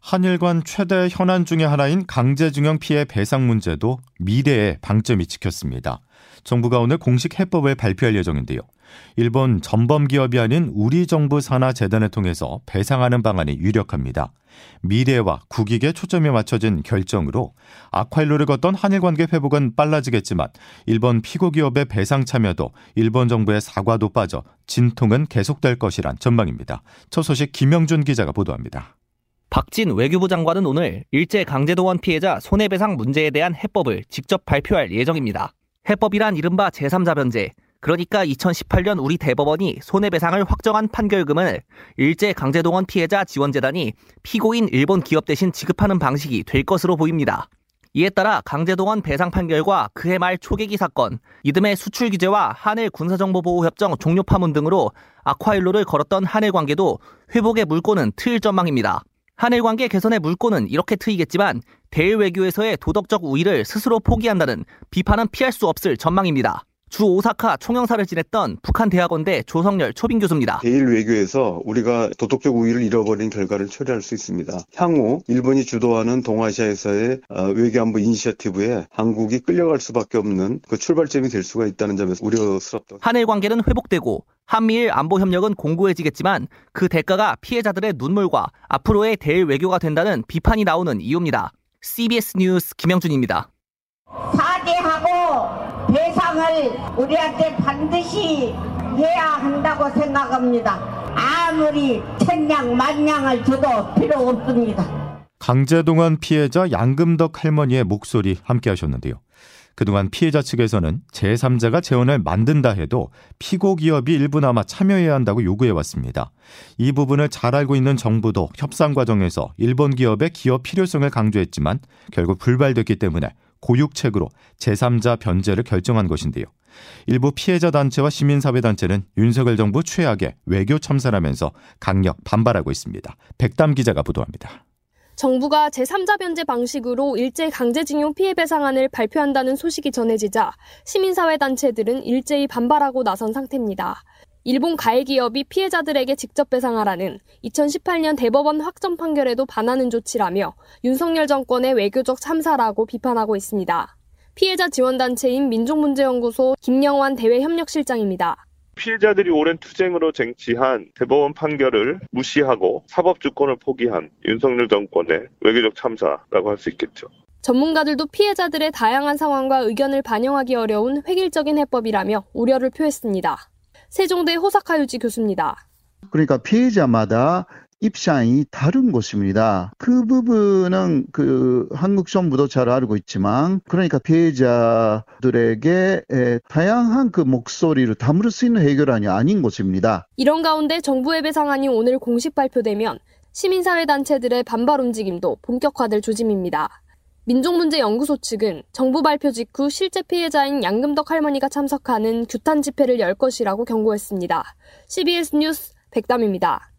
한일 관 최대 현안 중의 하나인 강제징용 피해 배상 문제도 미래에 방점이 찍혔습니다. 정부가 오늘 공식 해법을 발표할 예정인데요. 일본 전범 기업이 아닌 우리 정부 산하 재단을 통해서 배상하는 방안이 유력합니다. 미래와 국익에 초점이 맞춰진 결정으로 악화일로를 걷던 한일 관계 회복은 빨라지겠지만 일본 피고 기업의 배상 참여도 일본 정부의 사과도 빠져 진통은 계속될 것이란 전망입니다. 첫 소식 김영준 기자가 보도합니다. 박진 외교부 장관은 오늘 일제 강제동원 피해자 손해배상 문제에 대한 해법을 직접 발표할 예정입니다. 해법이란 이른바 제3자 변제, 그러니까 2018년 우리 대법원이 손해배상을 확정한 판결금을 일제 강제동원 피해자 지원재단이 피고인 일본 기업 대신 지급하는 방식이 될 것으로 보입니다. 이에 따라 강제동원 배상 판결과 그해 말 초계기 사건, 이듬해 수출 규제와 한일 군사정보보호협정 종료 파문 등으로 아쿠아일로를 걸었던 한일 관계도 회복의 물꼬는 트일 전망입니다. 한일 관계 개선의 물꼬는 이렇게 트이겠지만 대일 외교에서의 도덕적 우위를 스스로 포기한다는 비판은 피할 수 없을 전망입니다. 주 오사카 총영사를 지냈던 북한 대학원대 조성열 초빙 교수입니다. 대일 외교에서 우리가 도덕적 우위를 잃어버린 결과를 초래할 수 있습니다. 향후 일본이 주도하는 동아시아에서의 어, 외교안보 이니셔티브에 한국이 끌려갈 수밖에 없는 그 출발점이 될 수가 있다는 점에서 우려스럽다. 한일 관계는 회복되고 한미일 안보 협력은 공고해지겠지만 그 대가가 피해자들의 눈물과 앞으로의 대일 외교가 된다는 비판이 나오는 이유입니다. CBS 뉴스 김영준입니다. 배상을 우리한테 반드시 해야 한다고 생각합니다. 아무리 천냥 만냥을 줘도 필요 없습니다. 강제동원 피해자 양금덕 할머니의 목소리 함께 하셨는데요. 그동안 피해자 측에서는 제3자가 재원을 만든다 해도 피고 기업이 일부나마 참여해야 한다고 요구해 왔습니다. 이 부분을 잘 알고 있는 정부도 협상 과정에서 일본 기업의 기업 필요성을 강조했지만 결국 불발됐기 때문에 고육책으로 제3자 변제를 결정한 것인데요. 일부 피해자 단체와 시민사회 단체는 윤석열 정부 최악의 외교 참사라면서 강력 반발하고 있습니다. 백담 기자가 보도합니다. 정부가 제3자 변제 방식으로 일제 강제징용 피해 배상안을 발표한다는 소식이 전해지자 시민사회 단체들은 일제히 반발하고 나선 상태입니다. 일본 가해 기업이 피해자들에게 직접 배상하라는 2018년 대법원 확정 판결에도 반하는 조치라며 윤석열 정권의 외교적 참사라고 비판하고 있습니다. 피해자 지원단체인 민족문제연구소 김영환 대외협력실장입니다. 피해자들이 오랜 투쟁으로 쟁취한 대법원 판결을 무시하고 사법 주권을 포기한 윤석열 정권의 외교적 참사라고 할 수 있겠죠. 전문가들도 피해자들의 다양한 상황과 의견을 반영하기 어려운 획일적인 해법이라며 우려를 표했습니다. 세종대 호사카 유지 교수입니다. 그러니까 피해자마다 입장이 다른 것입니다. 그 부분은 그 한국 정부도 잘 알고 있지만 그러니까 피해자들에게 다양한 그 목소리를 담을 수 있는 해결안이 아닌 것입니다. 이런 가운데 정부의 배상안이 오늘 공식 발표되면 시민사회 단체들의 반발 움직임도 본격화될 조짐입니다. 민족문제연구소 측은 정부 발표 직후 실제 피해자인 양금덕 할머니가 참석하는 규탄 집회를 열 것이라고 경고했습니다. CBS 뉴스 백담입니다.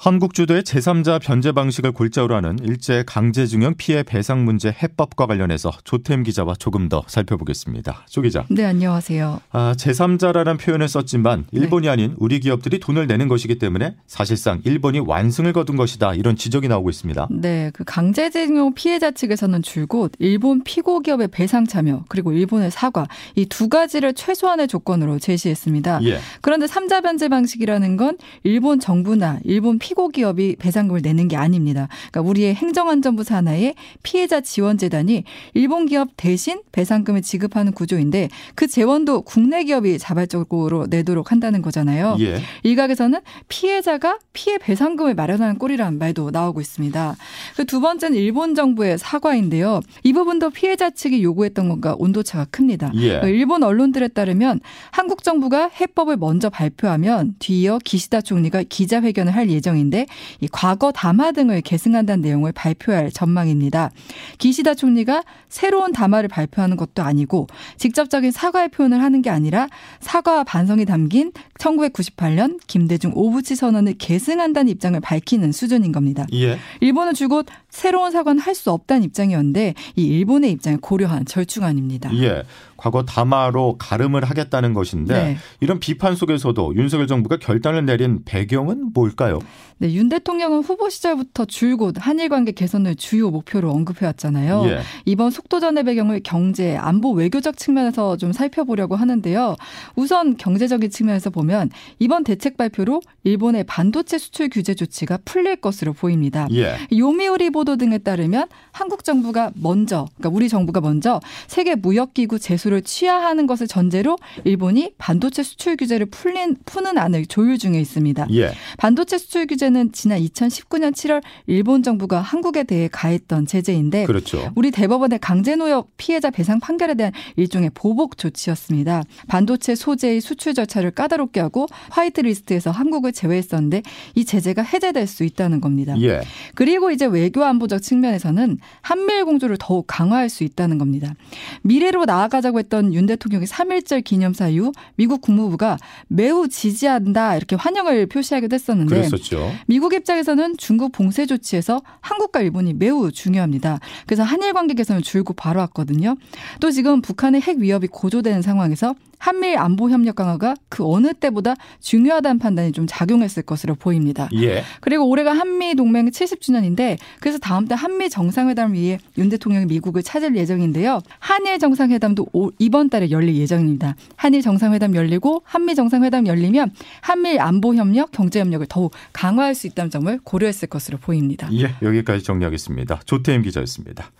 한국 주도의 제3자 변제 방식을 골자로 하는 일제 강제징용 피해 배상 문제 해법과 관련해서 조템 기자와 조금 더 살펴보겠습니다. 조 기자. 네, 안녕하세요. 아, 제3자라는 표현을 썼지만 일본이 네. 아닌 우리 기업들이 돈을 내는 것이기 때문에 사실상 일본이 완승을 거둔 것이다. 이런 지적이 나오고 있습니다. 네, 그 강제징용 피해자 측에서는 줄곧 일본 피고 기업의 배상 참여 그리고 일본의 사과 이 두 가지를 최소한의 조건으로 제시했습니다. 예. 그런데 3자 변제 방식이라는 건 일본 정부나 일본 피고 기업이 배상금을 내는 게 아닙니다. 그러니까 우리의 행정안전부 산하의 피해자 지원재단이 일본 기업 대신 배상금을 지급하는 구조인데 그 재원도 국내 기업이 자발적으로 내도록 한다는 거잖아요. 예. 일각에서는 피해자가 피해 배상금을 마련하는 꼴이라는 말도 나오고 있습니다. 그두 번째는 일본 정부의 사과인데요. 이 부분도 피해자 측이 요구했던 것과 온도차가 큽니다. 예. 그러니까 일본 언론들에 따르면 한국 정부가 해법을 먼저 발표하면 뒤이어 기시다 총리가 기자회견을 할 예정입니다. 예정인데 이 과거 담화 등을 계승한다는 내용을 발표할 전망입니다. 기시다 총리가 새로운 담화를 발표하는 것도 아니고 직접적인 사과의 표현을 하는 게 아니라 사과와 반성이 담긴 1998년 김대중 오부치 선언을 계승한다는 입장을 밝히는 수준인 겁니다. 예. 일본은 줄곧 새로운 사과는 할 수 없다는 입장이었는데 이 일본의 입장을 고려한 절충안입니다. 예. 과거 담화로 가름을 하겠다는 것인데 네. 이런 비판 속에서도 윤석열 정부가 결단을 내린 배경은 뭘까요? 네, 윤 대통령은 후보 시절부터 줄곧 한일 관계 개선을 주요 목표로 언급해 왔잖아요. 예. 이번 속도전의 배경을 경제, 안보, 외교적 측면에서 좀 살펴보려고 하는데요. 우선 경제적인 측면에서 보면 이번 대책 발표로 일본의 반도체 수출 규제 조치가 풀릴 것으로 보입니다. 예. 요미우리 보도 등에 따르면 한국 정부가 먼저, 그러니까 우리 정부가 먼저 세계 무역기구 제소를 취하하는 것을 전제로 일본이 반도체 수출 규제를 풀린 푸는 안을 조율 중에 있습니다. 예. 반도체 수출 규제 제재는 지난 2019년 7월 일본 정부가 한국에 대해 가했던 제재인데 그렇죠. 우리 대법원의 강제노역 피해자 배상 판결에 대한 일종의 보복 조치였습니다. 반도체 소재의 수출 절차를 까다롭게 하고 화이트리스트에서 한국을 제외했었는데 이 제재가 해제될 수 있다는 겁니다. 예. 그리고 이제 외교 안보적 측면에서는 한미일 공조를 더욱 강화할 수 있다는 겁니다. 미래로 나아가자고 했던 윤 대통령의 3.1절 기념사 이후 미국 국무부가 매우 지지한다 이렇게 환영을 표시하기도 했었는데 그랬었죠. 미국 입장에서는 중국 봉쇄 조치에서 한국과 일본이 매우 중요합니다. 그래서 한일 관계 개선을 줄곧 바로 왔거든요. 또 지금 북한의 핵 위협이 고조되는 상황에서 한미일 안보 협력 강화가 그 어느 때보다 중요하다는 판단이 좀 작용했을 것으로 보입니다. 예. 그리고 올해가 한미 동맹 70주년인데 그래서 다음 달 한미 정상회담을 위해 윤 대통령이 미국을 찾을 예정인데요. 한일 정상회담도 이번 달에 열릴 예정입니다. 한일 정상회담 열리고 한미 정상회담 열리면 한미일 안보 협력, 경제 협력을 더욱 강화할 수 있다는 점을 고려했을 것으로 보입니다. 예, 여기까지 정리하겠습니다. 조태임 기자였습니다.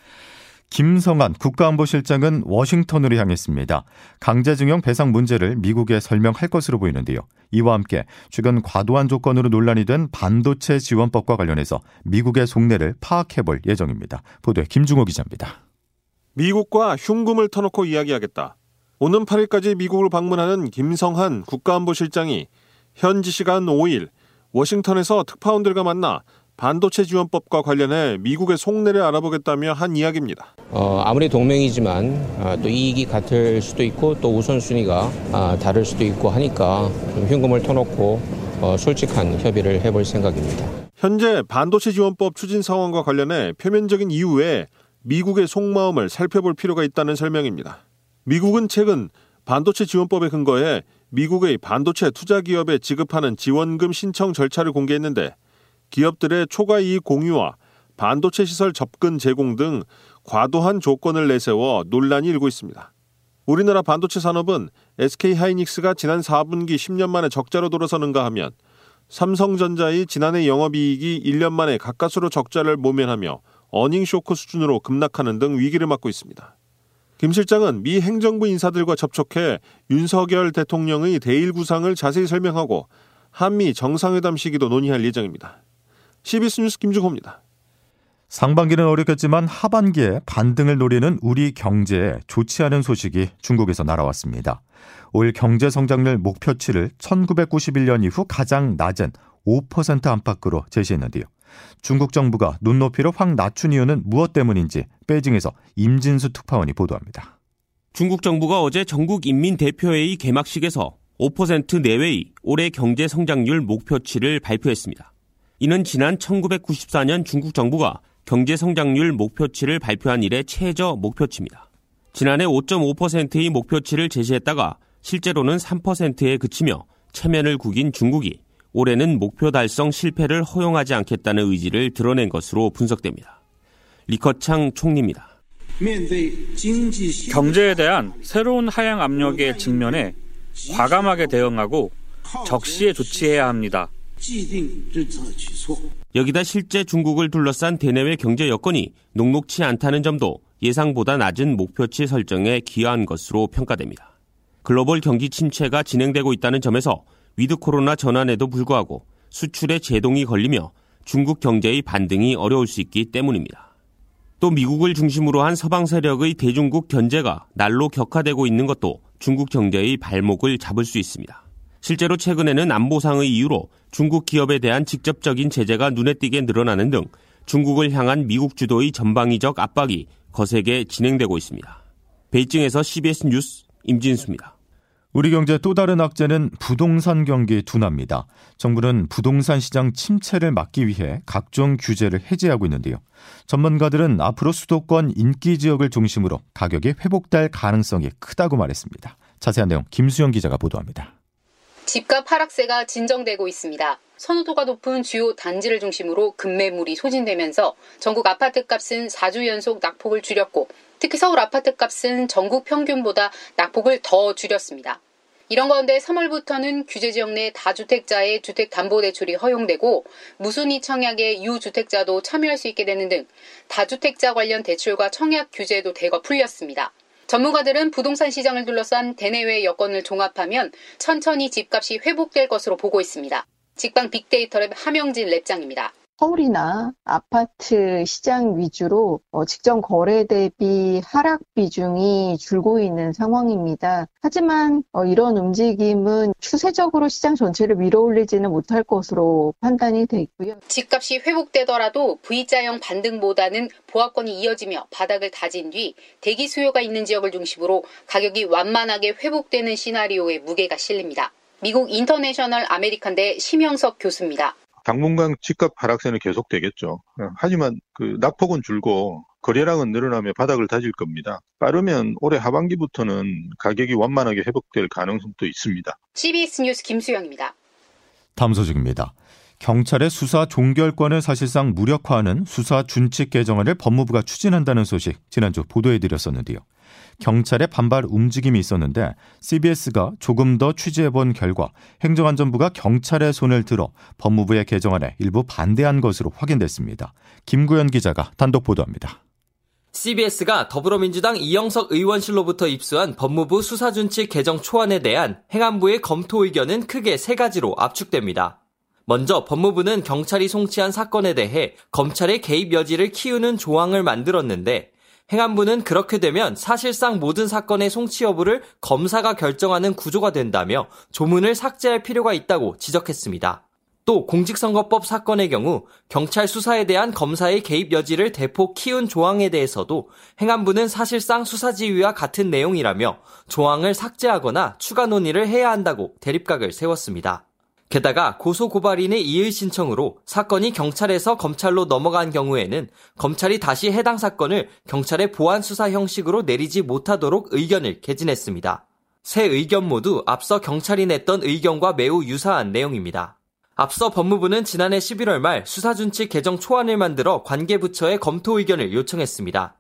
김성한 국가안보실장은 워싱턴으로 향했습니다. 강제징용 배상 문제를 미국에 설명할 것으로 보이는데요. 이와 함께 최근 과도한 조건으로 논란이 된 반도체 지원법과 관련해서 미국의 속내를 파악해 볼 예정입니다. 보도에 김중호 기자입니다. 미국과 흉금을 터놓고 이야기하겠다. 오는 8일까지 미국을 방문하는 김성한 국가안보실장이 현지 시간 5일 워싱턴에서 특파원들과 만나 반도체 지원법과 관련해 미국의 속내를 알아보겠다며 한 이야기입니다. 어, 아무리 동맹이지만 아, 또 이익이 같을 수도 있고 또 우선순위가 아, 다를 수도 있고 하니까 좀 흉금을 터놓고 어, 솔직한 협의를 해볼 생각입니다. 현재 반도체 지원법 추진 상황과 관련해 표면적인 이유에 미국의 속마음을 살펴볼 필요가 있다는 설명입니다. 미국은 최근 반도체 지원법에 근거해 미국의 반도체 투자 기업에 지급하는 지원금 신청 절차를 공개했는데 기업들의 초과 이익 공유와 반도체 시설 접근 제공 등 과도한 조건을 내세워 논란이 일고 있습니다. 우리나라 반도체 산업은 SK 하이닉스가 지난 4분기 10년 만에 적자로 돌아서는가 하면 삼성전자의 지난해 영업이익이 1년 만에 가까스로 적자를 모면하며 어닝 쇼크 수준으로 급락하는 등 위기를 맞고 있습니다. 김 실장은 미 행정부 인사들과 접촉해 윤석열 대통령의 대일 구상을 자세히 설명하고 한미 정상회담 시기도 논의할 예정입니다. CBS 뉴스 김주호입니다. 상반기는 어렵겠지만 하반기에 반등을 노리는 우리 경제에 좋지 않은 소식이 중국에서 날아왔습니다. 올 경제 성장률 목표치를 1991년 이후 가장 낮은 5% 안팎으로 제시했는데요. 중국 정부가 눈높이를 확 낮춘 이유는 무엇 때문인지 베이징에서 임진수 특파원이 보도합니다. 중국 정부가 어제 전국 인민 대표회의 개막식에서 5% 내외의 올해 경제 성장률 목표치를 발표했습니다. 이는 지난 1994년 중국 정부가 경제 성장률 목표치를 발표한 이래 최저 목표치입니다. 지난해 5.5%의 목표치를 제시했다가 실제로는 3%에 그치며 체면을 구긴 중국이 올해는 목표 달성 실패를 허용하지 않겠다는 의지를 드러낸 것으로 분석됩니다. 리커창 총리입니다. 경제에 대한 새로운 하향 압력에 직면해 과감하게 대응하고 적시에 조치해야 합니다. 여기다 실제 중국을 둘러싼 대내외 경제 여건이 녹록치 않다는 점도 예상보다 낮은 목표치 설정에 기여한 것으로 평가됩니다. 글로벌 경기 침체가 진행되고 있다는 점에서 위드 코로나 전환에도 불구하고 수출에 제동이 걸리며 중국 경제의 반등이 어려울 수 있기 때문입니다. 또 미국을 중심으로 한 서방 세력의 대중국 견제가 날로 격화되고 있는 것도 중국 경제의 발목을 잡을 수 있습니다. 실제로 최근에는 안보상의 이유로 중국 기업에 대한 직접적인 제재가 눈에 띄게 늘어나는 등 중국을 향한 미국 주도의 전방위적 압박이 거세게 진행되고 있습니다. 베이징에서 CBS 뉴스 임진수입니다. 우리 경제 또 다른 악재는 부동산 경기 둔화입니다. 정부는 부동산 시장 침체를 막기 위해 각종 규제를 해제하고 있는데요. 전문가들은 앞으로 수도권 인기 지역을 중심으로 가격이 회복될 가능성이 크다고 말했습니다. 자세한 내용 김수영 기자가 보도합니다. 집값 하락세가 진정되고 있습니다. 선호도가 높은 주요 단지를 중심으로 급매물이 소진되면서 전국 아파트 값은 4주 연속 낙폭을 줄였고 특히 서울 아파트 값은 전국 평균보다 낙폭을 더 줄였습니다. 이런 가운데 3월부터는 규제 지역 내 다주택자의 주택담보대출이 허용되고 무순위 청약의 유주택자도 참여할 수 있게 되는 등 다주택자 관련 대출과 청약 규제도 대거 풀렸습니다. 전문가들은 부동산 시장을 둘러싼 대내외 여건을 종합하면 천천히 집값이 회복될 것으로 보고 있습니다. 직방 빅데이터랩 함영진 랩장입니다. 서울이나 아파트 시장 위주로 어, 직전 거래 대비 하락 비중이 줄고 있는 상황입니다. 하지만 어, 이런 움직임은 추세적으로 시장 전체를 밀어올리지는 못할 것으로 판단이 되고요. 집값이 회복되더라도 V자형 반등보다는 보합권이 이어지며 바닥을 다진 뒤 대기 수요가 있는 지역을 중심으로 가격이 완만하게 회복되는 시나리오에 무게가 실립니다. 미국 인터내셔널 아메리칸대 심영석 교수입니다. 당분간 집값 하락세는 계속되겠죠. 어, 하지만 그 낙폭은 줄고 거래량은 늘어나며 바닥을 다질 겁니다. 빠르면 올해 하반기부터는 가격이 완만하게 회복될 가능성도 있습니다. CBS 뉴스 김수영입니다. 다음 소식입니다. 경찰의 수사 종결권을 사실상 무력화하는 수사 준칙 개정안을 법무부가 추진한다는 소식 지난주 보도해드렸었는데요. 경찰의 반발 움직임이 있었는데 CBS가 조금 더 취재해본 결과 행정안전부가 경찰의 손을 들어 법무부의 개정안에 일부 반대한 것으로 확인됐습니다. 김구현 기자가 단독 보도합니다. CBS가 더불어민주당 이영석 의원실로부터 입수한 법무부 수사준칙 개정 초안에 대한 행안부의 검토 의견은 크게 세 가지로 압축됩니다. 먼저 법무부는 경찰이 송치한 사건에 대해 검찰의 개입 여지를 키우는 조항을 만들었는데 행안부는 그렇게 되면 사실상 모든 사건의 송치 여부를 검사가 결정하는 구조가 된다며 조문을 삭제할 필요가 있다고 지적했습니다. 또 공직선거법 사건의 경우 경찰 수사에 대한 검사의 개입 여지를 대폭 키운 조항에 대해서도 행안부는 사실상 수사 지휘와 같은 내용이라며 조항을 삭제하거나 추가 논의를 해야 한다고 대립각을 세웠습니다. 게다가 고소고발인의 이의 신청으로 사건이 경찰에서 검찰로 넘어간 경우에는 검찰이 다시 해당 사건을 경찰의 보안 수사 형식으로 내리지 못하도록 의견을 개진했습니다. 새 의견 모두 앞서 경찰이 냈던 의견과 매우 유사한 내용입니다. 앞서 법무부는 지난해 11월 말 수사준칙 개정 초안을 만들어 관계 부처의 검토 의견을 요청했습니다.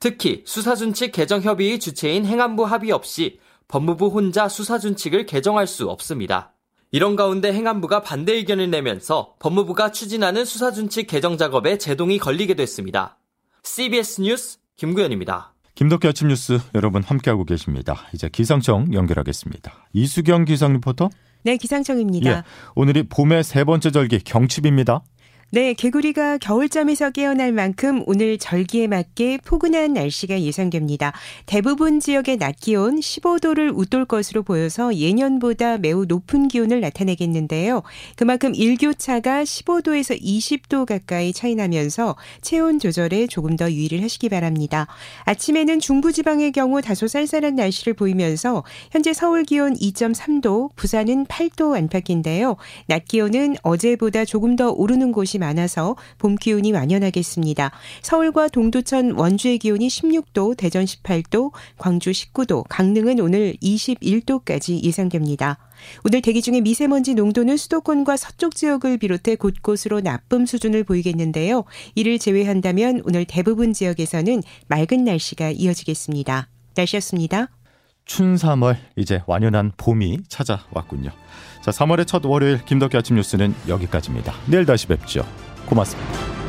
특히 수사준칙 개정 협의의 주체인 행안부 합의 없이 법무부 혼자 수사준칙을 개정할 수 없습니다. 이런 가운데 행안부가 반대 의견을 내면서 법무부가 추진하는 수사준칙 개정 작업에 제동이 걸리게 됐습니다. CBS 뉴스 김구현입니다. 김덕기 아침 뉴스 여러분 함께하고 계십니다. 이제 기상청 연결하겠습니다. 이수경 기상 리포터. 네, 기상청입니다. 예, 오늘이 봄의 세 번째 절기 경칩입니다. 네, 개구리가 겨울잠에서 깨어날 만큼 오늘 절기에 맞게 포근한 날씨가 예상됩니다. 대부분 지역의 낮 기온 15도를 웃돌 것으로 보여서 예년보다 매우 높은 기온을 나타내겠는데요. 그만큼 일교차가 15도에서 20도 가까이 차이 나면서 체온 조절에 조금 더 유의를 하시기 바랍니다. 아침에는 중부지방의 경우 다소 쌀쌀한 날씨를 보이면서 현재 서울 기온 2.3도, 부산은 8도 안팎인데요. 낮 기온은 어제보다 조금 더 오르는 곳이 많아서 봄 기온이 완연하겠습니다. 서울과 동두천, 원주의 기온이 16도, 대전 18도, 광주 19도, 강릉은 오늘 21도까지 예상됩니다. 오늘 대기 중에 미세먼지 농도는 수도권과 서쪽 지역을 비롯해 곳곳으로 나쁨 수준을 보이겠는데요. 이를 제외한다면 오늘 대부분 지역에서는 맑은 날씨가 이어지겠습니다. 날씨였습니다. 춘 3월 이제 완연한 봄이 찾아왔군요. 자, 3월의 첫 월요일 김덕기 아침 뉴스는 여기까지입니다. 내일 다시 뵙죠. 고맙습니다.